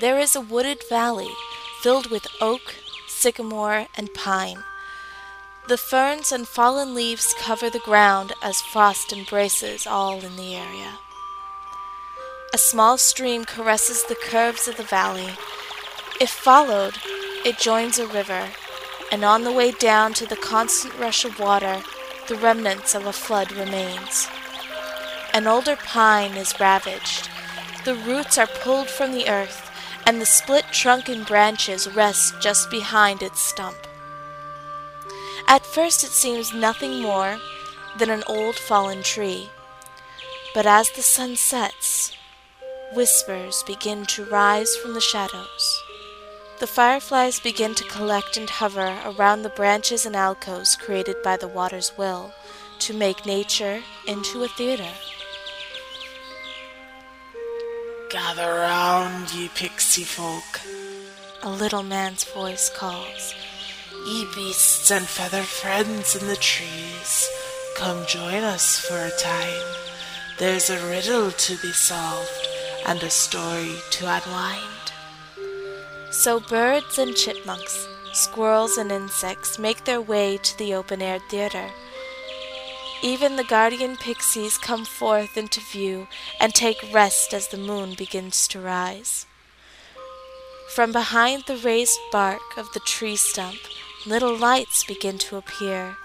there is a wooded valley filled with oak, sycamore, and pine. The ferns and fallen leaves cover the ground as frost embraces all in the area. A small stream caresses the curves of the valley. If followed, it joins a river, and on the way down to the constant rush of water, the remnants of a flood remains. An older pine is ravaged. The roots are pulled from the earth, and the split trunk and branches rest just behind its stump. At first it seems nothing more than an old fallen tree, but as the sun sets, whispers begin to rise from the shadows. The fireflies begin to collect and hover around the branches and alcoves created by the water's will to make nature into a theater. Gather round, ye pixie folk, A little man's voice calls. ye beasts and feather friends in the trees. Come join us for a time. There's a riddle to be solved and a story to unwind. So birds and chipmunks, squirrels and insects make their way to the open air theater. Even the guardian pixies come forth into view and take rest as the moon begins to rise. From behind the raised bark of the tree stump, little lights begin to appear,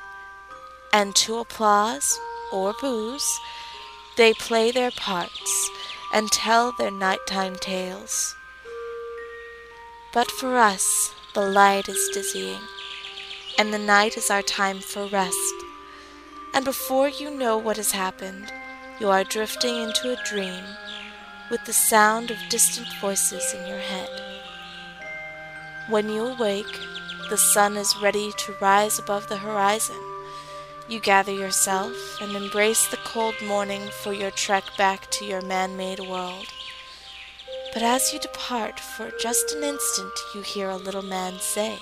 and to applause or boos, they play their parts and tell their nighttime tales. But for us, the light is dizzying, and the night is our time for rest. And before you know what has happened, you are drifting into a dream with the sound of distant voices in your head. When you awake, the sun is ready to rise above the horizon. You gather yourself and embrace the cold morning for your trek back to your man made world. But as you depart for just an instant, you hear a little man say,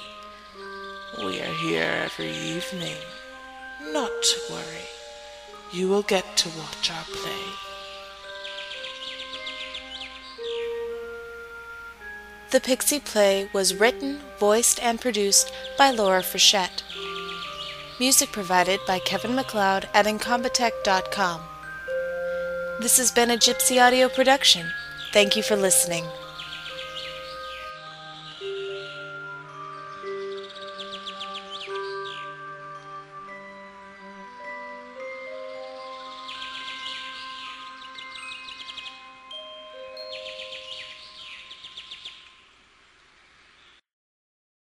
We are here every evening. Not to worry. You will get to watch our play. The Pixy Play was written, voiced, and produced by Laura Frechette. Music provided by Kevin MacLeod at Incompetech.com. This has been a Gypsy Audio production. Thank you for listening.